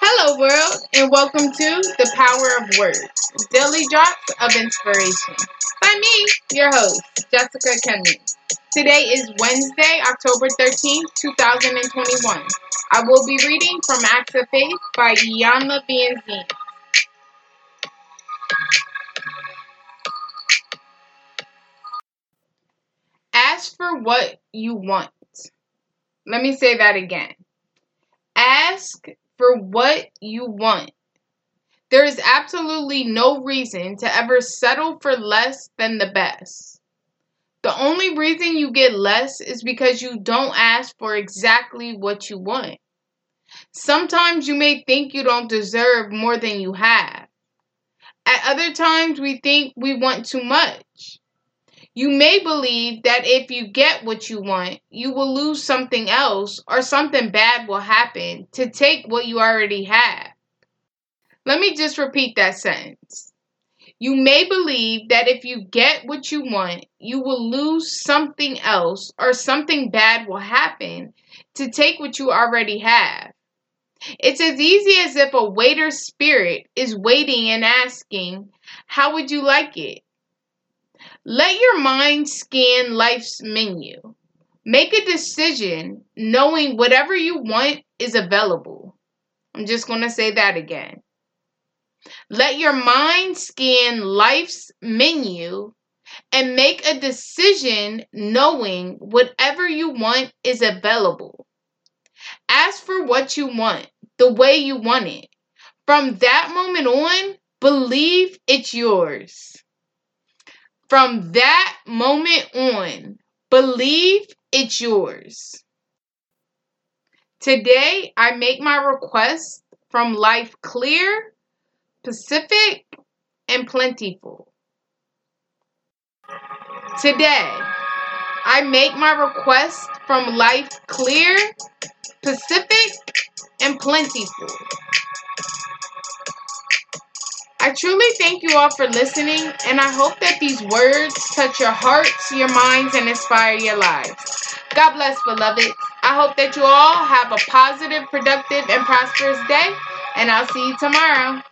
Hello, world, and welcome to the Power of Words Daily Drops of Inspiration by me, your host, Jessica Kenley. Today is Wednesday, October 13th, 2021. I will be reading from Acts of Faith by Iyanla Vanzant. Ask for what you want. Let me say that again. Ask for what you want. There is absolutely no reason to ever settle for less than the best. The only reason you get less is because you don't ask for exactly what you want. Sometimes you may think you don't deserve more than you have. At other times, we think we want too much. You may believe that if you get what you want, you will lose something else or something bad will happen to take what you already have. Let me just repeat that sentence. You may believe that if you get what you want, you will lose something else or something bad will happen to take what you already have. It's as easy as if a waiter's spirit is waiting and asking, How would you like it? Let your mind scan life's menu. Make a decision knowing whatever you want is available. I'm just going to say that again. Let your mind scan life's menu and make a decision knowing whatever you want is available. Ask for what you want, the way you want it. From that moment on, believe it's yours. From that moment on, believe it's yours. Today, I make my request from life clear, specific, and plentiful. Today, I make my request from life clear, specific, and plentiful. I truly thank you all for listening, and I hope that these words touch your hearts, your minds, and inspire your lives. God bless, beloved. I hope that you all have a positive, productive, and prosperous day, and I'll see you tomorrow.